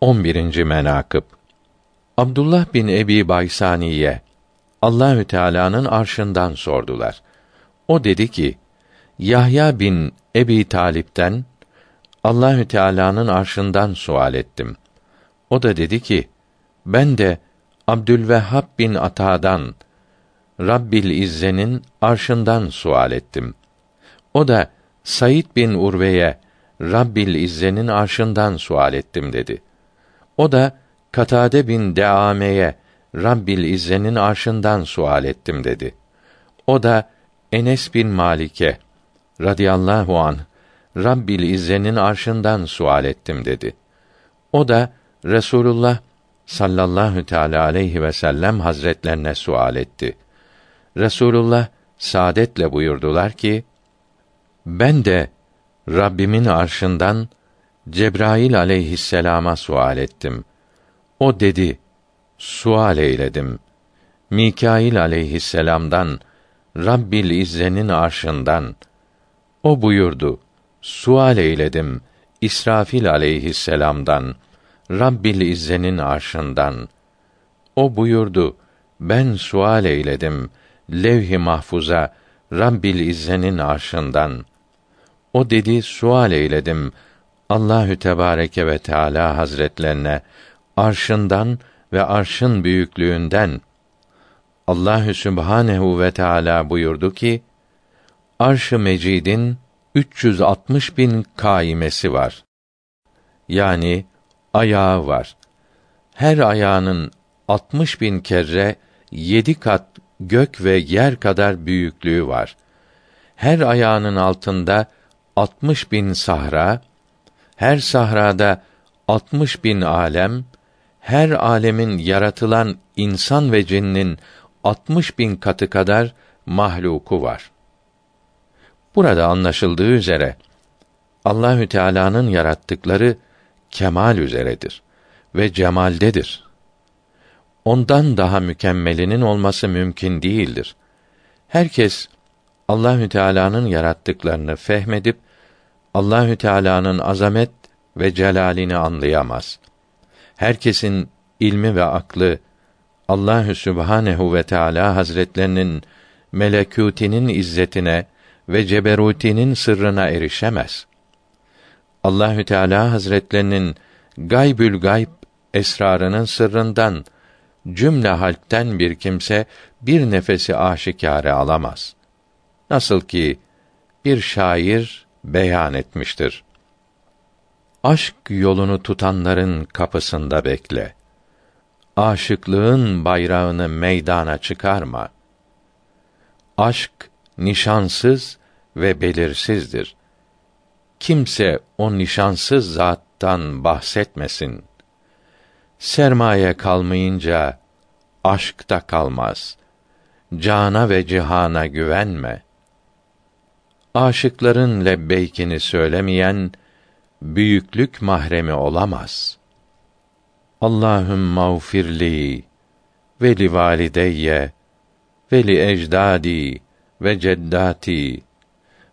11. menakıb Abdullah bin Ebi Baysaniye Allahü Teala'nın arşından sordular. O dedi ki: Yahya bin Ebi Talip'ten Allahü Teala'nın arşından sual ettim. O da dedi ki: Ben de Abdülvehhab bin Ata'dan Rabbil İzze'nin arşından sual ettim. O da Said bin Urve'ye Rabbil İzze'nin arşından sual ettim dedi. O da Katade bin Deame'ye Rabbil İzze'nin arşından sual ettim dedi. O da Enes bin Malik'e radıyallahu an Rabbil İzze'nin arşından sual ettim dedi. O da Resulullah sallallahu teala aleyhi ve sellem hazretlerine sual etti. Resulullah saadetle buyurdular ki: Ben de Rabbimin arşından Cebrail aleyhisselama sual ettim. O dedi: Sual eyledim. Mikail aleyhisselamdan Rabbil İzze'nin arşından o buyurdu: Sual eyledim. İsrafil aleyhisselam'dan Rabbil İzze'nin arşından o buyurdu: Ben sual eyledim levh-i mahfuza Rabbil İzze'nin arşından. O dedi sual eyledim Allahü Tebareke ve Teala Hazretlerine arşından ve arşın büyüklüğünden Allahü Sübhanehu ve Teala buyurdu ki Arş-ı Mecid'in 360 bin kaimesi var. Yani ayağı var. Her ayağının 60 bin kere yedi kat gök ve yer kadar büyüklüğü var. Her ayağının altında 60 bin sahra, her sahrada 60 bin alem, her alemin yaratılan insan ve cinnin 60 bin katı kadar mahluku var. Burada anlaşıldığı üzere Allahü Teala'nın yarattıkları kemal üzeredir ve cemaldedir. Ondan daha mükemmelinin olması mümkün değildir. Herkes Allahü Teala'nın yarattıklarını fehmedip Allahü Teala'nın azamet ve celalini anlayamaz. Herkesin ilmi ve aklı Allahü Sübhanehu ve Teala Hazretlerinin melekûtinin izzetine ve ceberutinin sırrına erişemez. Allahü Teala Hazretlerinin gaybül gayb esrarının sırrından cümle halkten bir kimse bir nefesi aşikare alamaz. Nasıl ki bir şair beyan etmiştir. Aşk yolunu tutanların kapısında bekle. Aşıklığın bayrağını meydana çıkarma. Aşk nişansız ve belirsizdir. Kimse o nişansız zattan bahsetmesin. Sermaye kalmayınca aşk da kalmaz. Cana ve cihana güvenme. Aşıkların lebbeykini söylemeyen büyüklük mahremi olamaz. Allahüm mağfirli ve li valideyye ve li ecdadi ve ceddati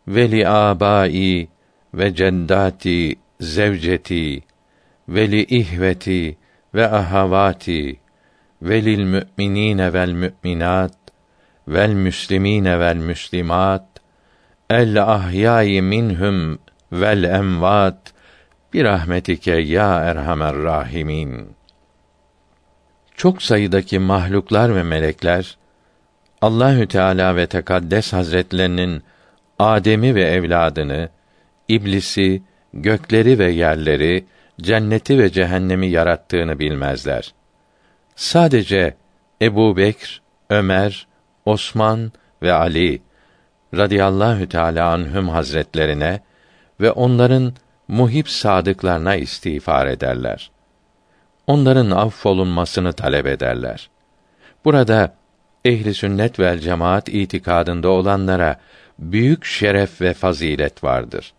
ve li abai ve ceddati zevceti ve li ihveti ve ahavati ve lil müminine vel müminat vel müslimine vel müslimat el ahyai minhum vel emvat bir rahmetike ya erhamer rahimin. Çok sayıdaki mahluklar ve melekler Allahü Teala ve Tekaddes Hazretlerinin Adem'i ve evladını, iblisi, gökleri ve yerleri, cenneti ve cehennemi yarattığını bilmezler. Sadece Ebu Bekr, Ömer, Osman ve Ali radıyallahu teâlâ anhüm hazretlerine ve onların muhib sadıklarına istiğfar ederler. Onların affolunmasını talep ederler. Burada ehli sünnet vel cemaat itikadında olanlara büyük şeref ve fazilet vardır.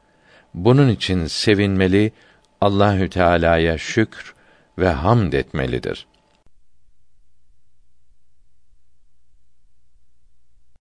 Bunun için sevinmeli, Allahü Teala'ya şükr ve hamd etmelidir.